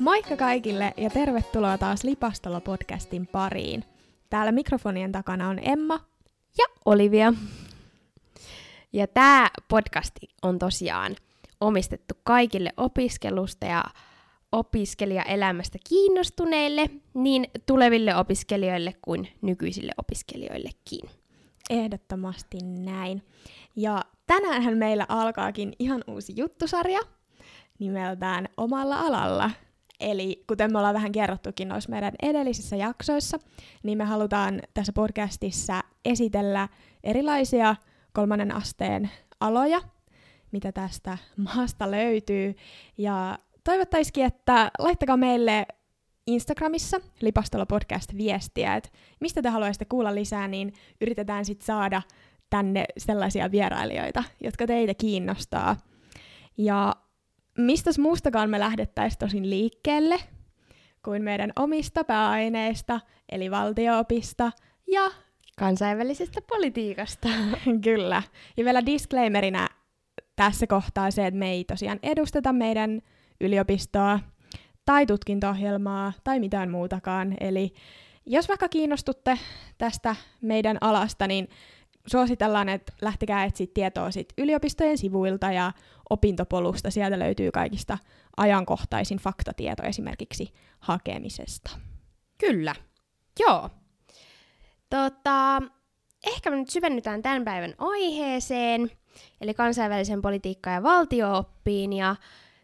Moikka kaikille ja tervetuloa taas Lipastolla podcastin pariin. Täällä mikrofonien takana on Emma ja Olivia. Ja tämä podcasti on tosiaan omistettu kaikille opiskelusta ja opiskelijaelämästä kiinnostuneille, niin tuleville opiskelijoille kuin nykyisille opiskelijoillekin. Ehdottomasti näin. Ja tänäänhän meillä alkaakin ihan uusi juttusarja nimeltään Omalla alalla. Eli kuten me ollaan vähän kerrottukin noissa meidän edellisissä jaksoissa, niin me halutaan tässä podcastissa esitellä erilaisia kolmannen asteen aloja, mitä tästä maasta löytyy. Ja toivottaisikin, että laittakaa meille Instagramissa Lipastolla podcast viestiä, että mistä te haluaisitte kuulla lisää, niin yritetään sitten saada tänne sellaisia vierailijoita, jotka teitä kiinnostaa. Ja mistä muustakaan me lähdettäisiin tosin liikkeelle kuin meidän omista pääaineista, eli valtioopista ja kansainvälisestä politiikasta. Kyllä. Ja vielä disclaimerina tässä kohtaa se, että me ei tosiaan edusteta meidän yliopistoa tai tutkinto-ohjelmaa tai mitään muutakaan. Eli jos vaikka kiinnostutte tästä meidän alasta, niin suositellaan, että lähtekää etsiä tietoa sit yliopistojen sivuilta ja opintopolusta. Sieltä löytyy kaikista ajankohtaisin faktatieto esimerkiksi hakemisesta. Kyllä, joo. Tota, ehkä me nyt syvennytään tämän päivän aiheeseen, eli kansainvälisen politiikkaan ja valtiooppiin. Ja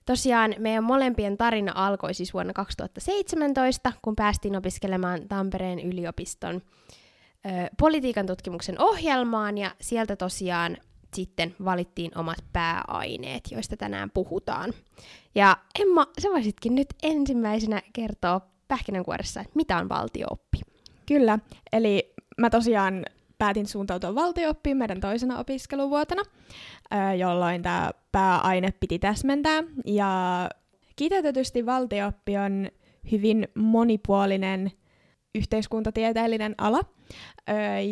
tosiaan meidän molempien tarina alkoi siis vuonna 2017, kun päästiin opiskelemaan Tampereen yliopiston ö, politiikan tutkimuksen ohjelmaan, ja sieltä tosiaan sitten valittiin omat pääaineet, joista tänään puhutaan. Ja Emma, sä voisitkin nyt ensimmäisenä kertoa pähkinänkuoressa, että mitä on valtiooppi? Kyllä, eli mä tosiaan päätin suuntautua valtiooppiin meidän toisena opiskeluvuotena, jolloin tämä pääaine piti täsmentää. Ja kiteytetysti valtiooppi on hyvin monipuolinen yhteiskuntatieteellinen ala,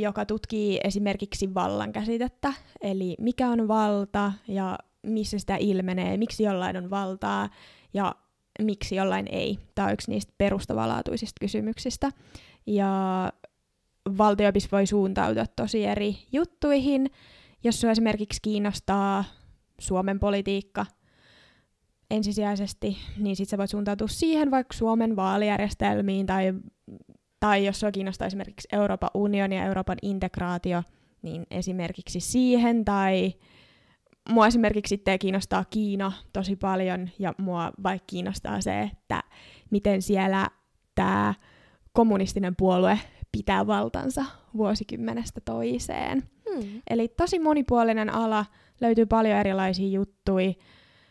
joka tutkii esimerkiksi vallan käsitettä, eli mikä on valta ja missä sitä ilmenee, miksi jollain on valtaa ja miksi jollain ei. Tämä on yksi niistä perustavanlaatuisista kysymyksistä. Ja valtiopis voi suuntautua tosi eri juttuihin. Jos sinua esimerkiksi kiinnostaa Suomen politiikka ensisijaisesti, niin sitten voit suuntautua siihen vaikka Suomen vaalijärjestelmiin tai, tai jos sinua kiinnostaa esimerkiksi Euroopan unioni ja Euroopan integraatio, niin esimerkiksi siihen tai mua esimerkiksi sitten kiinnostaa Kiina tosi paljon ja mua vaikka kiinnostaa se, että miten siellä tämä kommunistinen puolue pitää valtansa vuosikymmenestä toiseen. Hmm. Eli tosi monipuolinen ala, löytyy paljon erilaisia juttuja,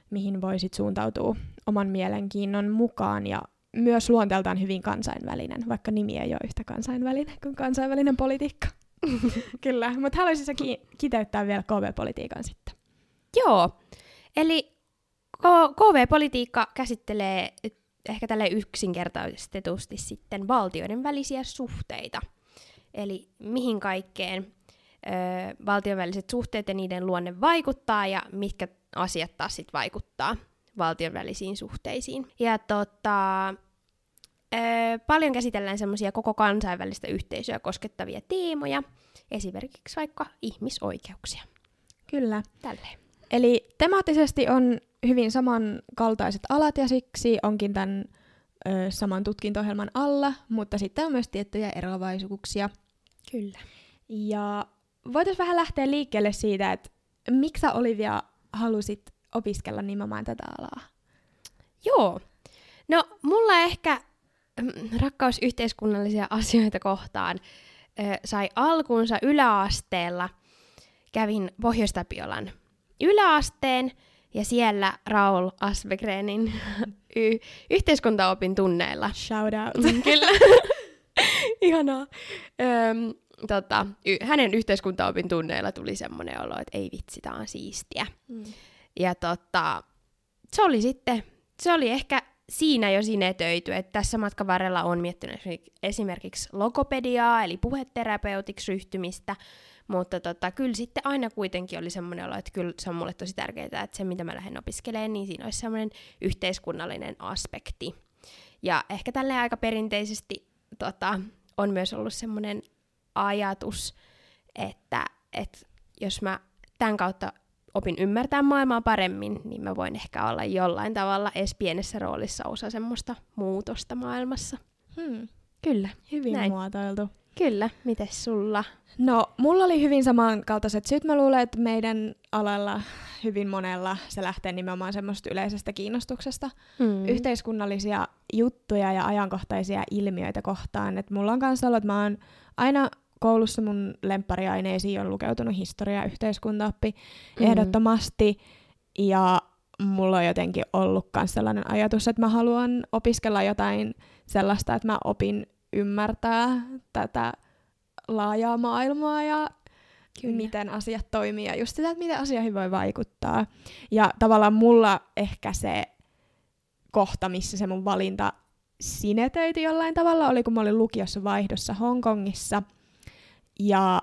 mihin voisit suuntautua oman mielenkiinnon mukaan ja myös luonteeltaan hyvin kansainvälinen, vaikka nimi ei ole yhtä kansainvälinen kuin kansainvälinen politiikka. Kyllä, mutta haluaisin sä ki- kiteyttää vielä KV-politiikan sitten. Joo, eli KV-politiikka käsittelee ehkä tälle yksinkertaistetusti sitten valtioiden välisiä suhteita. Eli mihin kaikkeen ö, valtion väliset suhteet ja niiden luonne vaikuttaa ja mitkä asiat taas sitten vaikuttaa valtion välisiin suhteisiin. Ja tota, ö, paljon käsitellään semmoisia koko kansainvälistä yhteisöä koskettavia teemoja, esimerkiksi vaikka ihmisoikeuksia. Kyllä. Tälleen. Eli temaattisesti on hyvin samankaltaiset alat ja siksi onkin tämän ö, saman tutkinto-ohjelman alla, mutta sitten on myös tiettyjä eroavaisuuksia. Kyllä. Ja voitaisiin vähän lähteä liikkeelle siitä, että miksi sä Olivia halusit opiskella nimenomaan tätä alaa? Joo. No, mulla ehkä rakkaus yhteiskunnallisia asioita kohtaan sai alkunsa yläasteella. Kävin Pohjois-Tapiolan yläasteen ja siellä Raul Asbegrenin y- yhteiskuntaopin tunneilla. Shout out. Mm, kyllä. Ihanaa. Öm, tota, y- hänen yhteiskuntaopin tunneilla tuli semmoinen olo, että ei vitsi, tää on siistiä. Mm. Ja tota, se oli sitten, se oli ehkä siinä jo sinetöity, että tässä matkan varrella on miettinyt esimerkiksi logopediaa, eli puheterapeutiksi ryhtymistä, mutta tota, kyllä sitten aina kuitenkin oli semmoinen olo, että kyllä se on mulle tosi tärkeää, että se mitä mä lähden opiskelemaan, niin siinä olisi semmoinen yhteiskunnallinen aspekti. Ja ehkä tälleen aika perinteisesti tota, on myös ollut semmoinen ajatus, että, että jos mä tämän kautta opin ymmärtää maailmaa paremmin, niin mä voin ehkä olla jollain tavalla edes pienessä roolissa osa semmoista muutosta maailmassa. Hmm. Kyllä. Hyvin Näin. muotoiltu. Kyllä. Mites sulla? No, mulla oli hyvin samankaltaiset syyt. Mä luulen, että meidän alalla hyvin monella se lähtee nimenomaan semmoista yleisestä kiinnostuksesta. Mm. Yhteiskunnallisia juttuja ja ajankohtaisia ilmiöitä kohtaan. Et mulla on kanssa ollut, että mä oon aina koulussa mun lemppariaineisiin on lukeutunut historia ja yhteiskuntaoppi Mhm. ehdottomasti. Ja mulla on jotenkin ollut myös sellainen ajatus, että mä haluan opiskella jotain sellaista, että mä opin ymmärtää tätä laajaa maailmaa ja Kyllä. miten asiat toimii ja just sitä, että miten asioihin voi vaikuttaa. Ja tavallaan mulla ehkä se kohta, missä se mun valinta sinetöiti jollain tavalla, oli kun mä olin lukiossa vaihdossa Hongkongissa. Ja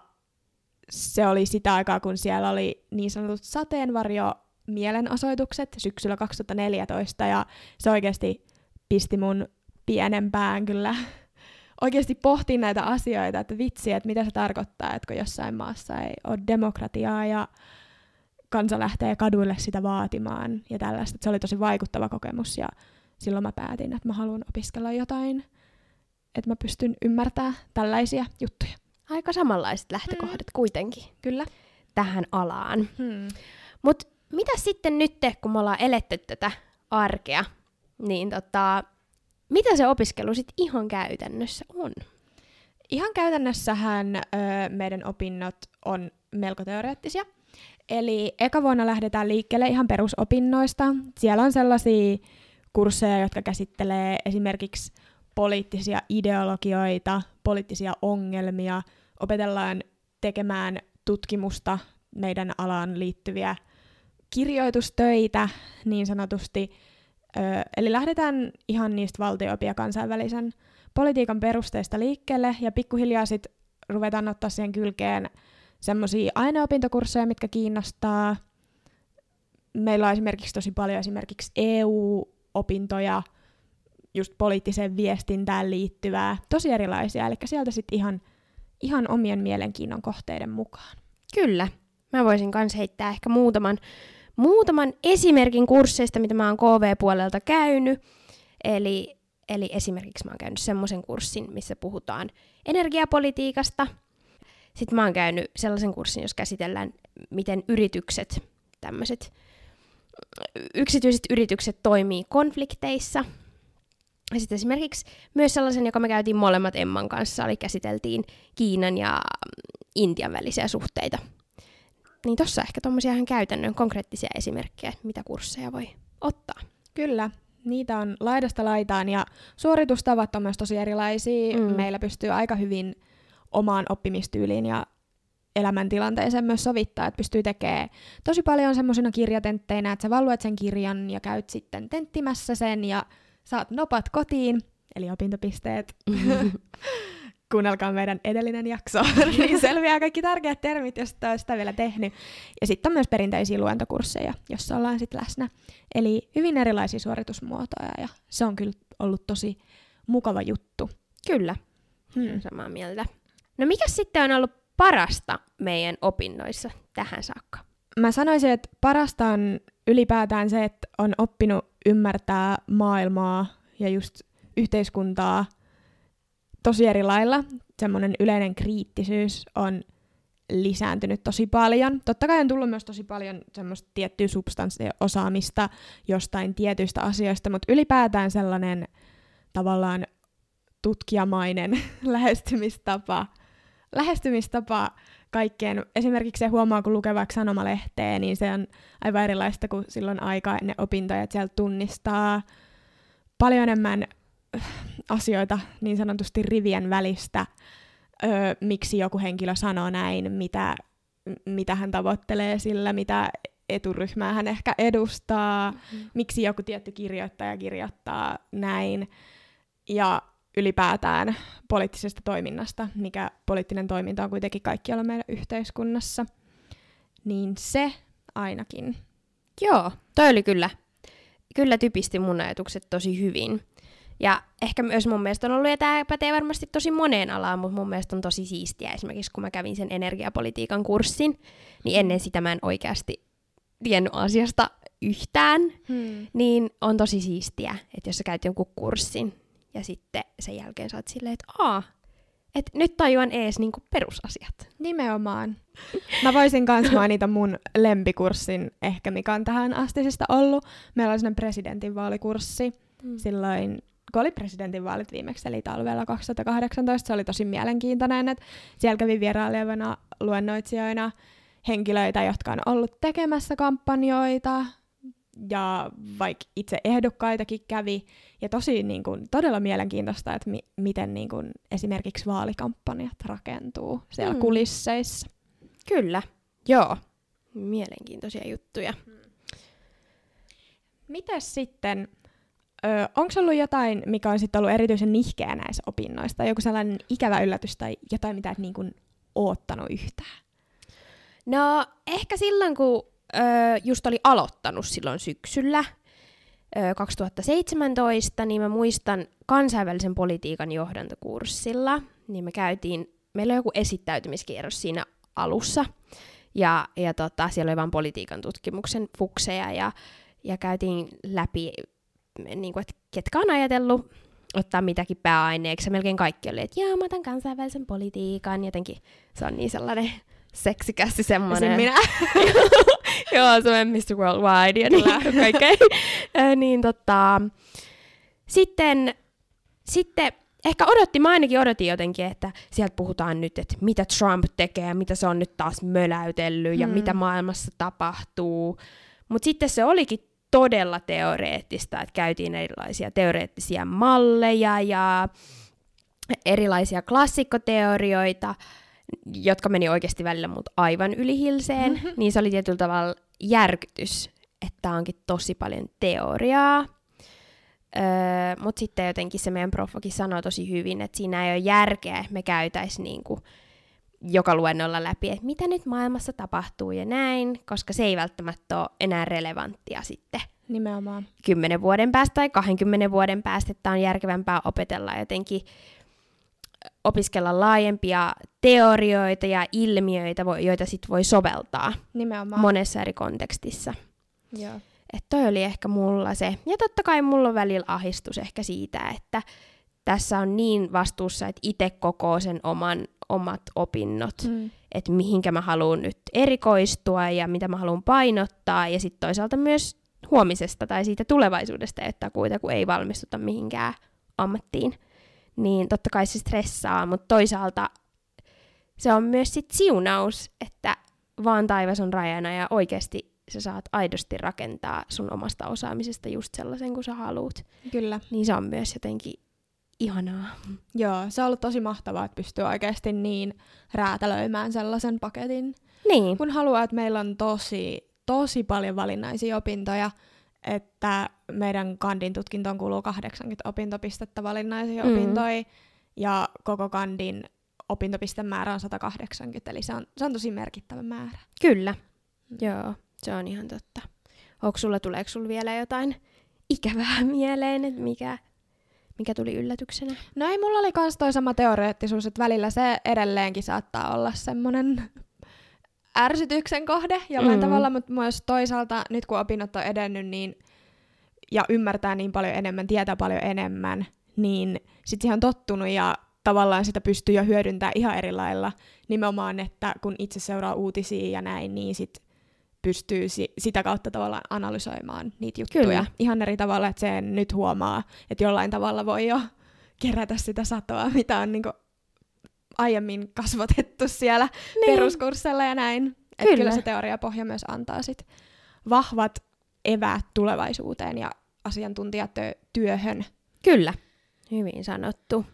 se oli sitä aikaa, kun siellä oli niin sanotut sateenvarjo mielenosoitukset syksyllä 2014, ja se oikeasti pisti mun pienempään kyllä oikeasti pohtiin näitä asioita, että vitsi, että mitä se tarkoittaa, että kun jossain maassa ei ole demokratiaa ja kansa lähtee kaduille sitä vaatimaan ja tällaista. Se oli tosi vaikuttava kokemus ja silloin mä päätin, että mä haluan opiskella jotain, että mä pystyn ymmärtämään tällaisia juttuja. Aika samanlaiset lähtökohdat mm. kuitenkin Kyllä. tähän alaan. Hmm. Mutta mitä sitten nyt, kun me ollaan eletty tätä arkea, niin tota, mitä se opiskelu sitten ihan käytännössä on? Ihan käytännössähän ö, meidän opinnot on melko teoreettisia. Eli eka vuonna lähdetään liikkeelle ihan perusopinnoista. Siellä on sellaisia kursseja, jotka käsittelee esimerkiksi poliittisia ideologioita, poliittisia ongelmia, opetellaan tekemään tutkimusta meidän alaan liittyviä kirjoitustöitä niin sanotusti. Ö, eli lähdetään ihan niistä valtioopia kansainvälisen politiikan perusteista liikkeelle ja pikkuhiljaa sitten ruvetaan ottaa siihen kylkeen semmoisia aineopintokursseja, mitkä kiinnostaa. Meillä on esimerkiksi tosi paljon esimerkiksi EU-opintoja, just poliittiseen viestintään liittyvää, tosi erilaisia, eli sieltä sitten ihan, ihan omien mielenkiinnon kohteiden mukaan. Kyllä. Mä voisin myös heittää ehkä muutaman, muutaman esimerkin kursseista, mitä mä oon KV-puolelta käynyt. Eli, eli esimerkiksi mä oon käynyt semmoisen kurssin, missä puhutaan energiapolitiikasta. Sitten mä oon käynyt sellaisen kurssin, jos käsitellään, miten yritykset, tämmöiset yksityiset yritykset toimii konflikteissa. Ja sitten esimerkiksi myös sellaisen, joka me käytiin molemmat Emman kanssa, eli käsiteltiin Kiinan ja Intian välisiä suhteita. Niin tossa ehkä tommosia ihan käytännön konkreettisia esimerkkejä, mitä kursseja voi ottaa. Kyllä, niitä on laidasta laitaan ja suoritustavat on myös tosi erilaisia. Mm. Mm. Meillä pystyy aika hyvin omaan oppimistyyliin ja elämäntilanteeseen myös sovittaa, että pystyy tekemään tosi paljon semmoisina kirjatentteinä, että sä valuet sen kirjan ja käyt sitten tenttimässä sen ja saat nopat kotiin, eli opintopisteet. Kuunnelkaa meidän edellinen jakso, niin selviää kaikki tärkeät termit, jos et ole sitä vielä tehnyt. Ja sitten on myös perinteisiä luentokursseja, jossa ollaan sitten läsnä. Eli hyvin erilaisia suoritusmuotoja ja se on kyllä ollut tosi mukava juttu. Kyllä, Hmm. samaa mieltä. No mikä sitten on ollut parasta meidän opinnoissa tähän saakka? Mä sanoisin, että parasta on ylipäätään se, että on oppinut ymmärtää maailmaa ja just yhteiskuntaa tosi eri lailla. Semmoinen yleinen kriittisyys on lisääntynyt tosi paljon. Totta kai on tullut myös tosi paljon semmoista tiettyä substanssiosaamista jostain tietyistä asioista, mutta ylipäätään sellainen tavallaan tutkijamainen lähestymistapa, lähestymistapa kaikkeen. Esimerkiksi se huomaa, kun lukee vaikka sanomalehteä, niin se on aivan erilaista kuin silloin aikaa ennen opintoja, että sieltä tunnistaa paljon enemmän äh, asioita niin sanotusti rivien välistä, öö, miksi joku henkilö sanoo näin, mitä, mitä hän tavoittelee sillä, mitä eturyhmää hän ehkä edustaa, Mm-hmm. miksi joku tietty kirjoittaja kirjoittaa näin. Ja ylipäätään poliittisesta toiminnasta, mikä poliittinen toiminta on kuitenkin kaikkialla meidän yhteiskunnassa. Niin se ainakin. Joo, toi oli kyllä, kyllä typisti mun ajatukset tosi hyvin. Ja ehkä myös mun mielestä on ollut, ja tämä pätee varmasti tosi moneen alaan, mutta mun mielestä on tosi siistiä. Esimerkiksi kun mä kävin sen energiapolitiikan kurssin, niin ennen sitä mä en oikeasti tiennyt asiasta yhtään, Hmm. niin on tosi siistiä, että jos sä käyt jonkun kurssin ja sitten sen jälkeen sä oot silleen, että aa, että nyt tajuan ees niinku perusasiat. Nimenomaan. Mä voisin kans mainita mun lempikurssin ehkä, mikä on tähän astisista ollut. Meillä oli sellainen presidentinvaalikurssi Mm. silloin, kun oli presidentinvaalit viimeksi, eli talvella 2018. Se oli tosi mielenkiintoinen, että siellä kävi vierailevana luennoitsijoina henkilöitä, jotka on ollut tekemässä kampanjoita, ja vaikka itse ehdokkaitakin kävi, ja tosi niin kuin, todella mielenkiintoista, että mi- miten niin kuin, esimerkiksi vaalikampanjat rakentuu siellä Mm. mm. kulisseissa. Kyllä, joo. Mielenkiintoisia juttuja. Mites sitten, onko ollut jotain, mikä on sitten ollut erityisen nihkeä näissä opinnoista? Joku sellainen ikävä yllätys tai jotain, mitä et niin kuin oottanut yhtään? No ehkä silloin, kun ö, just oli aloittanut silloin syksyllä ö, 2017, niin mä muistan kansainvälisen politiikan johdantokurssilla, niin me käytiin, meillä oli joku esittäytymiskierros siinä alussa, ja, ja tota, siellä oli vain politiikan tutkimuksen fukseja, ja, ja käytiin läpi, niin kuin, että ketkä on ajatellut ottaa mitäkin pääaineeksi, ja melkein kaikki oli, että joo, mä otan kansainvälisen politiikan, jotenkin se on niin sellainen seksikäs semmoinen. minä. Joo, se on Mr. Worldwide ja niin kaikkea. Ö, niin tota, sitten, sitten ehkä odotti, mä ainakin odotin jotenkin, että sieltä puhutaan nyt, että mitä Trump tekee ja mitä se on nyt taas möläytellyt ja Hmm. mitä maailmassa tapahtuu. Mutta sitten se olikin todella teoreettista, että käytiin erilaisia teoreettisia malleja ja erilaisia klassikkoteorioita, jotka meni oikeasti välillä mut aivan yli hilseen, niin se oli tietyllä tavalla järkytys, että onkin tosi paljon teoriaa. Öö, Mutta sitten jotenkin se meidän profokin sanoi tosi hyvin, että siinä ei ole järkeä, että me käytäisiin niinku joka luennolla läpi, että mitä nyt maailmassa tapahtuu ja näin, koska se ei välttämättä ole enää relevanttia sitten Nimenomaan. 10 vuoden päästä tai 20 vuoden päästä, että on järkevämpää opetella jotenkin opiskella laajempia teorioita ja ilmiöitä, joita sitten voi soveltaa Nimenomaan. monessa eri kontekstissa. Joo. Että toi oli ehkä mulla se. Ja totta kai mulla on välillä ahistus ehkä siitä, että tässä on niin vastuussa, että itse kokoo sen oman, omat opinnot, Mm. että mihinkä mä haluan nyt erikoistua ja mitä mä haluan painottaa. Ja sitten toisaalta myös huomisesta tai siitä tulevaisuudesta, että kuita kun ei valmistuta mihinkään ammattiin. Niin totta kai se stressaa, mutta toisaalta se on myös sit siunaus, että vaan taivas on rajana ja oikeasti sä saat aidosti rakentaa sun omasta osaamisesta just sellaisen kuin sä haluut. Kyllä. Niin se on myös jotenkin ihanaa. Joo, se on ollut tosi mahtavaa, että pystyy oikeasti niin räätälöimään sellaisen paketin, Niin, kun haluaa, että meillä on tosi, tosi paljon valinnaisia opintoja, että meidän kandin tutkintoon kuuluu 80 opintopistettä valinnaisia Mm. mm. opintoja, ja koko kandin opintopistemäärä on 180, eli se on, se on tosi merkittävä määrä. kyllä. Joo, se on ihan totta. Onko sulla, tuleeko sulla vielä jotain ikävää mieleen, että mikä, mikä tuli yllätyksenä? No ei, mulla oli kans toi sama teoreettisuus, että välillä se edelleenkin saattaa olla semmonen ärsytyksen kohde jollain Mm. tavalla, mutta myös toisaalta nyt kun opinnot on edennyt niin, ja ymmärtää niin paljon enemmän, tietää paljon enemmän, niin sit siihen on tottunut ja tavallaan sitä pystyy jo hyödyntämään ihan eri lailla. Nimenomaan, että kun itse seuraa uutisia ja näin, niin sit pystyy si- sitä kautta tavallaan analysoimaan niitä juttuja. Kyllä. Ihan eri tavalla, että sen nyt huomaa, että jollain tavalla voi jo kerätä sitä satoa, mitä on niinku aiemmin kasvatettu siellä niin. peruskurssilla ja näin. Että Kyllä. kyllä se teoriapohja myös antaa sit vahvat eväät tulevaisuuteen ja asiantuntijatyöhön. Kyllä, hyvin sanottu.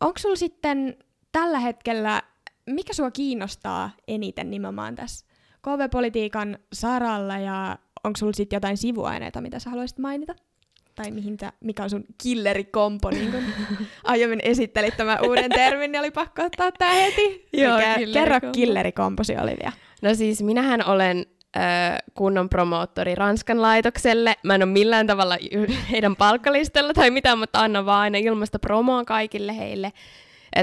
Onko sulla sitten tällä hetkellä, mikä sua kiinnostaa eniten nimenomaan tässä KV-politiikan saralla ja onko sulla sitten jotain sivuaineita, mitä sä haluaisit mainita? Tai mihin tää, mikä on sun killerikompo, niin kun aiemmin esittelit tämän uuden termin, niin oli pakko ottaa tää heti. Joo, Mikä- killerikompo. Kerro killerikomposi Olivia. No siis minähän olen öö, kunnon promoottori Ranskan laitokselle. Mä en ole millään tavalla heidän palkkalistalla tai mitään, mutta annan vaan aina ilmasta promoa kaikille heille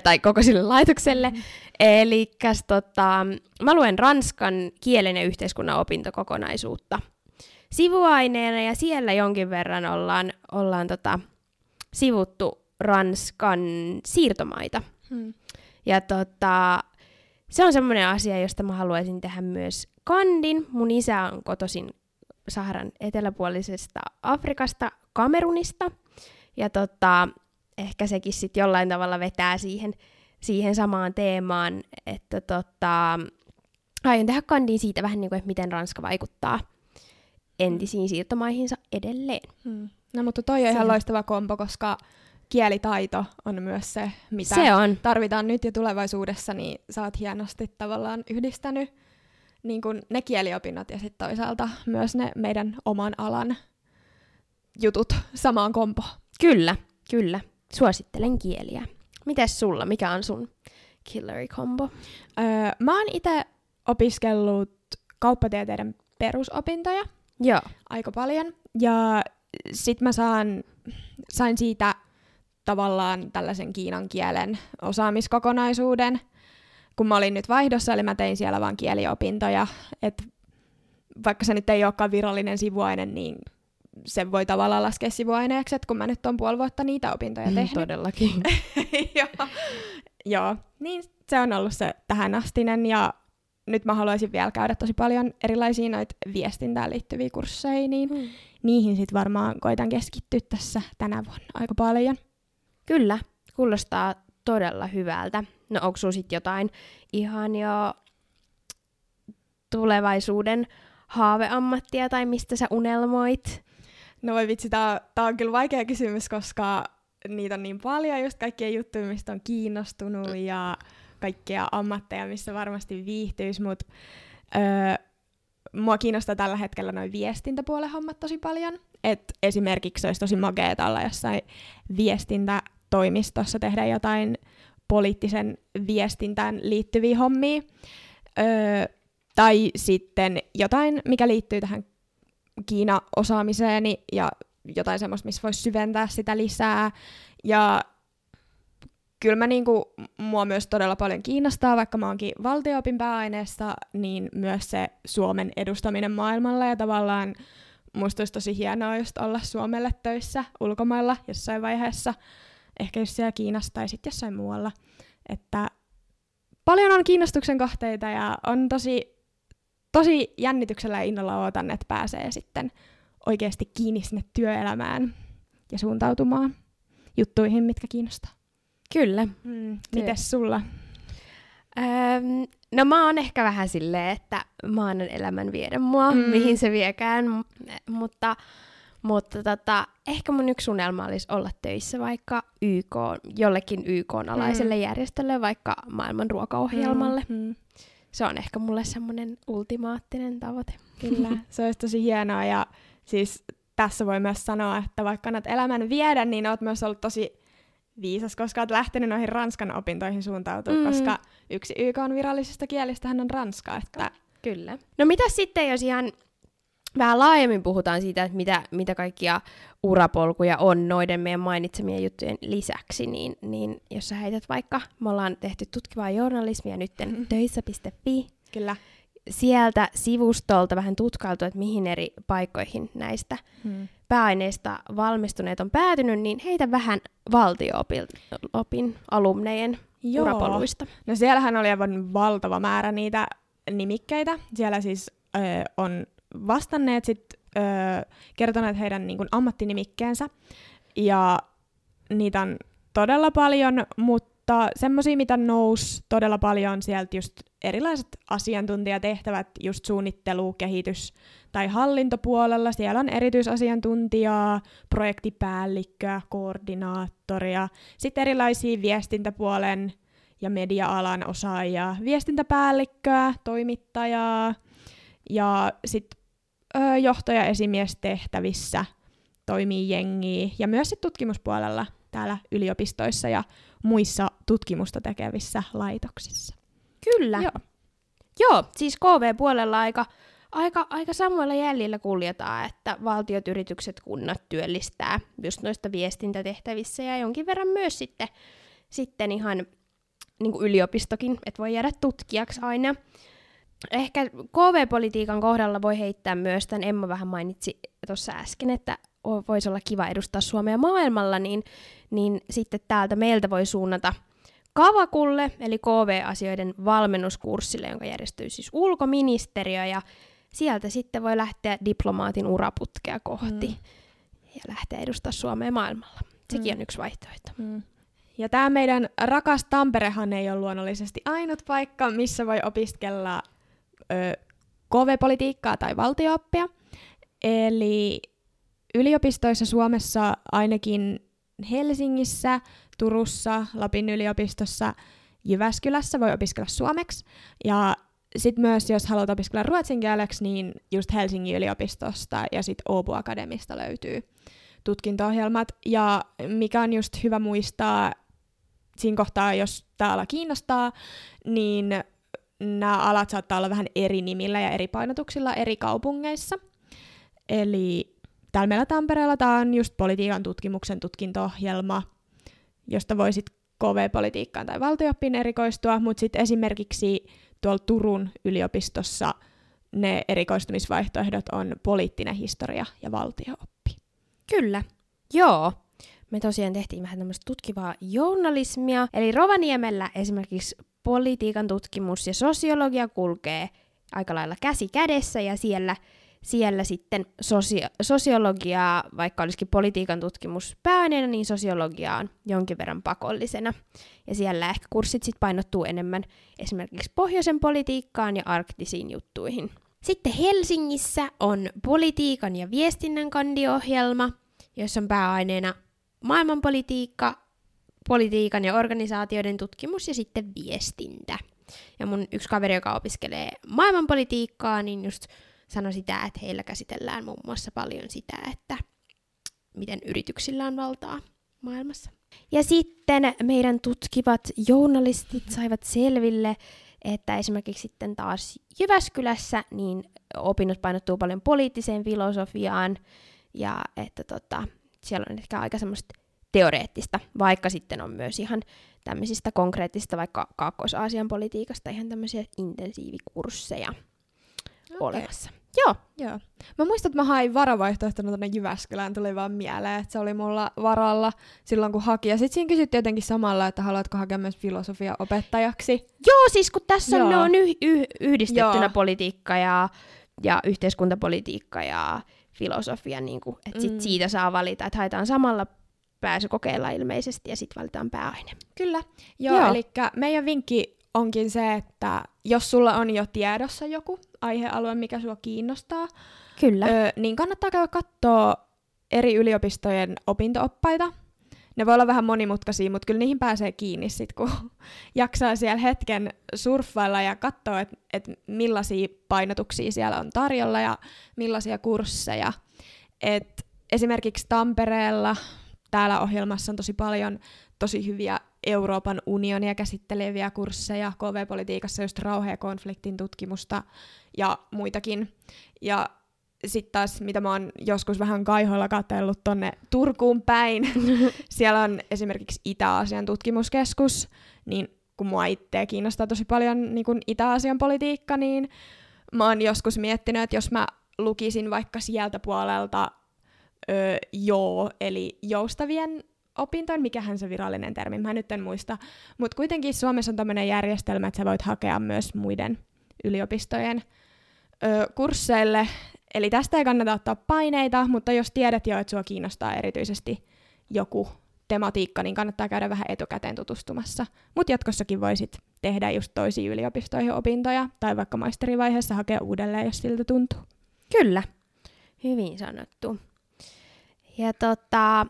tai koko sille laitokselle. Mm. Eli tota, mä luen ranskan kielen ja yhteiskunnan opintokokonaisuutta sivuaineena ja siellä jonkin verran ollaan, ollaan tota, sivuttu Ranskan siirtomaita. Hmm. Ja tota, se on semmoinen asia, josta mä haluaisin tehdä myös kandin. Mun isä on kotoisin Saharan eteläpuolisesta Afrikasta, Kamerunista. Ja tota, ehkä sekin sitten jollain tavalla vetää siihen, siihen samaan teemaan, että tota, aion tehdä kandin siitä vähän niin kuin, että miten Ranska vaikuttaa entisiin siirtomaihinsa edelleen. Hmm. No mutta toi on ihan loistava kompo, koska kielitaito on myös se, mitä se on. tarvitaan nyt ja tulevaisuudessa, niin sä oot hienosti tavallaan yhdistänyt niin kun ne kieliopinnot ja sitten toisaalta myös ne meidän oman alan jutut samaan kompo. Kyllä, kyllä. Suosittelen kieliä. Mites sulla? Mikä on sun killery combo? Öö, mä oon itse opiskellut kauppatieteiden perusopintoja. Joo. Aika paljon. Ja sit mä saan, sain siitä tavallaan tällaisen kiinan kielen osaamiskokonaisuuden, kun mä olin nyt vaihdossa, eli mä tein siellä vaan kieliopintoja, että vaikka se nyt ei olekaan virallinen sivuaine, niin se voi tavallaan laskea sivuaineeksi, että kun mä nyt on puoli vuotta niitä opintoja mm, tehnyt. Todellakin. joo. joo, niin se on ollut se tähän astinen ja nyt mä haluaisin vielä käydä tosi paljon erilaisia noita viestintään liittyviä kursseja, niin mm. niihin sitten varmaan koitan keskittyä tässä tänä vuonna aika paljon. Kyllä, kuulostaa todella hyvältä. No onko sinulla sitten jotain ihan jo tulevaisuuden haaveammattia tai mistä sä unelmoit? No voi vitsi, tää, tää on kyllä vaikea kysymys, koska niitä on niin paljon, just kaikkia juttuja, mistä on kiinnostunut ja kaikkia ammatteja, missä varmasti viihtyisi, mutta öö, mua kiinnostaa tällä hetkellä noin viestintäpuolen hommat tosi paljon. Et esimerkiksi olisi tosi makeeta olla jossain viestintätoimistossa tehdä jotain poliittisen viestintään liittyviä hommia. Öö, tai sitten jotain, mikä liittyy tähän Kiina-osaamiseeni ja jotain semmoista, missä voisi syventää sitä lisää. Ja kyllä mä niinku, mua myös todella paljon kiinnostaa, vaikka mä oonkin valtioopin pääaineessa, niin myös se Suomen edustaminen maailmalla ja tavallaan musta olisi tosi hienoa just olla Suomelle töissä ulkomailla jossain vaiheessa, ehkä just siellä Kiinassa tai sitten jossain muualla. Että paljon on kiinnostuksen kohteita ja on tosi, tosi jännityksellä ja innolla ootan, että pääsee sitten oikeasti kiinni sinne työelämään ja suuntautumaan juttuihin, mitkä kiinnostaa. Kyllä. Mm. Mites sulla? Öm, no mä oon ehkä vähän silleen, että mä annan elämän viedä mua, mm. mihin se viekään, mutta, mutta tota, ehkä mun yksi unelma olisi olla töissä vaikka YK, jollekin YK-alaiselle mm. järjestölle, vaikka maailman ruokaohjelmalle. Mm. Mm. Se on ehkä mulle semmoinen ultimaattinen tavoite. Kyllä, se olisi tosi hienoa ja siis tässä voi myös sanoa, että vaikka annat elämän viedä, niin oot myös ollut tosi viisas, koska olet lähtenyt noihin Ranskan opintoihin suuntautumaan, mm. koska yksi YK on virallisista kielistä hän on Ranska. Että... Kyllä. No mitä sitten, jos ihan vähän laajemmin puhutaan siitä, että mitä, mitä kaikkia urapolkuja on noiden meidän mainitsemien juttujen lisäksi, niin, niin jos sä heität vaikka, me ollaan tehty tutkivaa journalismia nyt mm. töissä.fi. Kyllä sieltä sivustolta vähän tutkailtu, että mihin eri paikkoihin näistä hmm. Pääaineista valmistuneet on päätynyt, niin heitä vähän valtio-opin alumnejen Joo. urapoluista. No siellähän oli aivan valtava määrä niitä nimikkeitä. Siellä siis ö, on vastanneet sit, ö, kertoneet heidän niin kuin, ammattinimikkeensä. Ja niitä on todella paljon, mutta semmoisia, mitä nousi todella paljon sieltä just erilaiset asiantuntijatehtävät, just suunnittelu, kehitys tai hallintopuolella. Siellä on erityisasiantuntijaa, projektipäällikköä, koordinaattoria, sitten erilaisia viestintäpuolen ja media-alan osaajia, viestintäpäällikköä, toimittajaa ja sitten johto- ja esimiestehtävissä toimii jengiä ja myös sit tutkimuspuolella täällä yliopistoissa ja muissa tutkimusta tekevissä laitoksissa. Kyllä. Joo. Joo, siis KV-puolella aika, aika, aika samoilla jäljillä kuljetaan, että valtiot, yritykset, kunnat työllistää just noista viestintätehtävissä ja jonkin verran myös sitten, sitten ihan niin kuin yliopistokin, että voi jäädä tutkijaksi aina. Ehkä KV-politiikan kohdalla voi heittää myös, tämän Emma vähän mainitsi tuossa äsken, että voisi olla kiva edustaa Suomea maailmalla, niin, niin sitten täältä meiltä voi suunnata Kavakulle, eli KV-asioiden valmennuskurssille, jonka järjestyy siis ulkoministeriö, ja sieltä sitten voi lähteä diplomaatin uraputkea kohti mm. ja lähteä edustaa Suomea maailmalla. Sekin mm. on yksi vaihtoehto. Mm. Ja tämä meidän rakas Tamperehan ei ole luonnollisesti ainut paikka, missä voi opiskella ö, KV-politiikkaa tai valtiooppia. Eli yliopistoissa Suomessa ainakin Helsingissä, Turussa, Lapin yliopistossa, Jyväskylässä voi opiskella suomeksi. Ja sitten myös, jos haluat opiskella ruotsin kieleksi, niin just Helsingin yliopistosta ja sitten Åbo Akademista löytyy tutkinto-ohjelmat. Ja mikä on just hyvä muistaa siinä kohtaa, jos tämä ala kiinnostaa, niin nämä alat saattaa olla vähän eri nimillä ja eri painotuksilla eri kaupungeissa. Eli täällä meillä Tampereella tämä on just politiikan tutkimuksen tutkinto-ohjelma, josta voisit KV-politiikkaan tai valtiooppiin erikoistua, mutta sitten esimerkiksi tuolla Turun yliopistossa ne erikoistumisvaihtoehdot on poliittinen historia ja valtiooppi. Kyllä, joo. Me tosiaan tehtiin vähän tämmöistä tutkivaa journalismia, eli Rovaniemellä esimerkiksi politiikan tutkimus ja sosiologia kulkee aika lailla käsi kädessä, ja siellä siellä sitten sosio- sosiologiaa, vaikka olisikin politiikan tutkimus pääaineena, niin sosiologia on jonkin verran pakollisena. Ja siellä ehkä kurssit sitten painottuu enemmän esimerkiksi pohjoisen politiikkaan ja arktisiin juttuihin. Sitten Helsingissä on politiikan ja viestinnän kandiohjelma, jossa on pääaineena maailmanpolitiikka, politiikan ja organisaatioiden tutkimus ja sitten viestintä. Ja mun yksi kaveri, joka opiskelee maailmanpolitiikkaa, niin just sanoi sitä, että heillä käsitellään muun muassa paljon sitä, että miten yrityksillä on valtaa maailmassa. Ja sitten meidän tutkivat journalistit saivat selville, että esimerkiksi sitten taas Jyväskylässä niin opinnot painottuu paljon poliittiseen filosofiaan ja että tota, siellä on ehkä aika semmoista teoreettista, vaikka sitten on myös ihan tämmöisistä konkreettisista, vaikka Kaakkois-Aasian politiikasta ihan tämmöisiä intensiivikursseja okay. olemassa. Joo. Joo. Mä muistan, että mä hain varavaihtoehtona tänne Jyväskylään, tuli vaan mieleen, että se oli mulla varalla silloin, kun haki. Ja sitten siinä kysyttiin jotenkin samalla, että haluatko hakea myös filosofia opettajaksi. Joo, siis kun tässä Joo. on yh- yh- yhdistettynä Joo. politiikka ja, ja yhteiskuntapolitiikka ja filosofia, niin kuin, että sit mm. siitä saa valita, että haetaan samalla pääsykokeilla ilmeisesti ja sitten valitaan pääaine. Kyllä. Joo, Joo. eli meidän vinkki onkin se, että jos sulla on jo tiedossa joku aihealue, mikä sua kiinnostaa, Kyllä. Ö, niin kannattaa käydä katsoa eri yliopistojen opintooppaita. Ne voi olla vähän monimutkaisia, mutta kyllä niihin pääsee kiinni sit, kun jaksaa siellä hetken surffailla ja katsoa, että et millaisia painotuksia siellä on tarjolla ja millaisia kursseja. Et esimerkiksi Tampereella täällä ohjelmassa on tosi paljon tosi hyviä Euroopan unionia käsitteleviä kursseja, KV-politiikassa just rauha- ja konfliktin tutkimusta ja muitakin. Ja sitten taas, mitä mä oon joskus vähän kaihoilla katsellut tonne Turkuun päin, siellä on esimerkiksi Itä-Asian tutkimuskeskus, niin kun mua itseä kiinnostaa tosi paljon niin kun Itä-Asian politiikka, niin mä oon joskus miettinyt, että jos mä lukisin vaikka sieltä puolelta öö, joo, eli joustavien opintoon, mikähän se virallinen termi, mä nyt en muista. Mutta kuitenkin Suomessa on tämmöinen järjestelmä, että sä voit hakea myös muiden yliopistojen ö, kursseille. Eli tästä ei kannata ottaa paineita, mutta jos tiedät jo, että sua kiinnostaa erityisesti joku tematiikka, niin kannattaa käydä vähän etukäteen tutustumassa. Mutta jatkossakin voisit tehdä just toisiin yliopistoihin opintoja, tai vaikka maisterivaiheessa hakea uudelleen, jos siltä tuntuu. Kyllä, hyvin sanottu. Ja tota,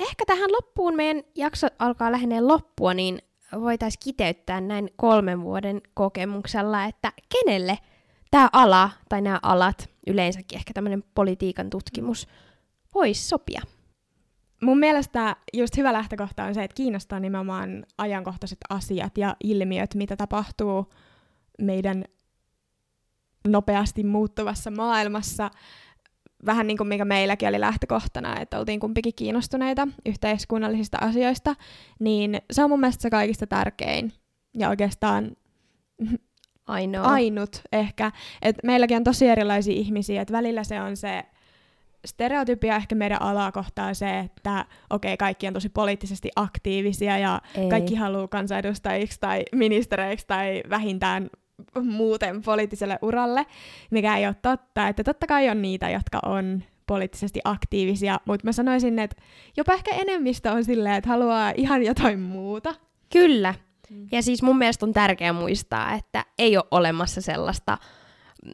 ehkä tähän loppuun meidän jakso alkaa lähenee loppua, niin voitaisiin kiteyttää näin kolmen vuoden kokemuksella, että kenelle tämä ala tai nämä alat, yleensäkin ehkä tämmöinen politiikan tutkimus, voisi sopia. Mun mielestä just hyvä lähtökohta on se, että kiinnostaa nimenomaan ajankohtaiset asiat ja ilmiöt, mitä tapahtuu meidän nopeasti muuttuvassa maailmassa, vähän niin kuin mikä meilläkin oli lähtökohtana, että oltiin kumpikin kiinnostuneita yhteiskunnallisista asioista, niin se on mun mielestä se kaikista tärkein ja oikeastaan Ainoa. ainut ehkä. Et meilläkin on tosi erilaisia ihmisiä, että välillä se on se stereotypia ehkä meidän alaa kohtaa se, että okei, okay, kaikki on tosi poliittisesti aktiivisia ja Ei. kaikki haluaa kansanedustajiksi tai ministereiksi tai vähintään muuten poliittiselle uralle, mikä ei ole totta. Että totta kai on niitä, jotka on poliittisesti aktiivisia, mutta mä sanoisin, että jopa ehkä enemmistö on silleen, että haluaa ihan jotain muuta. Kyllä. Mm. Ja siis mun mielestä on tärkeää muistaa, että ei ole olemassa sellaista mm,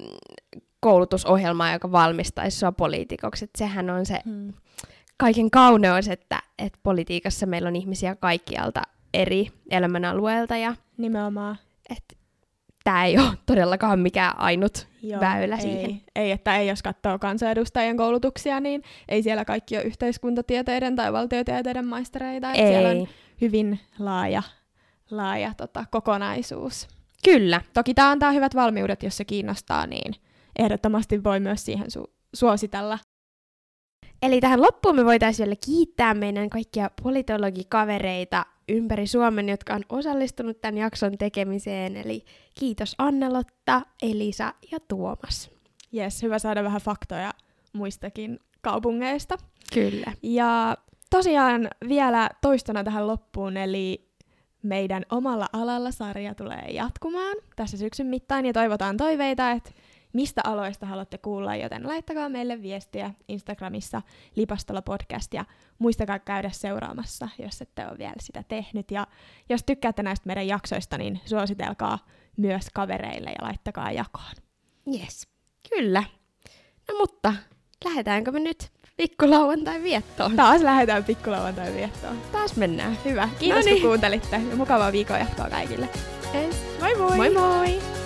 koulutusohjelmaa, joka valmistaisi sua poliitikoksi. Et sehän on se Hmm. kaiken kauneus, että, että politiikassa meillä on ihmisiä kaikkialta eri elämänalueilta ja Nimenomaan. että tämä ei ole todellakaan mikään ainut Joo, väylä ei, siihen. Ei, että ei jos katsoo kansanedustajien koulutuksia, niin ei siellä kaikki ole yhteiskuntatieteiden tai valtiotieteiden maistereita. että Siellä on Ei. hyvin laaja, laaja tota, kokonaisuus. Kyllä. Toki tämä antaa hyvät valmiudet, jos se kiinnostaa, niin ehdottomasti voi myös siihen su- suositella. Eli tähän loppuun me voitaisiin vielä kiittää meidän kaikkia politologikavereita ympäri Suomen, jotka on osallistunut tämän jakson tekemiseen. Eli kiitos Annelotta, Elisa ja Tuomas. Jes, hyvä saada vähän faktoja muistakin kaupungeista. Kyllä. Ja tosiaan vielä toistona tähän loppuun, eli meidän omalla alalla sarja tulee jatkumaan tässä syksyn mittaan ja toivotaan toiveita, että mistä aloista haluatte kuulla, joten laittakaa meille viestiä Instagramissa Lipastolla podcast ja muistakaa käydä seuraamassa, jos ette ole vielä sitä tehnyt. Ja jos tykkäätte näistä meidän jaksoista, niin suositelkaa myös kavereille ja laittakaa jakoon. Yes. Kyllä. No mutta, lähdetäänkö me nyt pikkulauantai viettoon? Taas lähdetään pikkulauantai viettoon. Taas mennään. Hyvä. Kiitos Noniin. kun kuuntelitte ja mukavaa viikon jatkoa kaikille. Yes. Moi moi! Moi moi!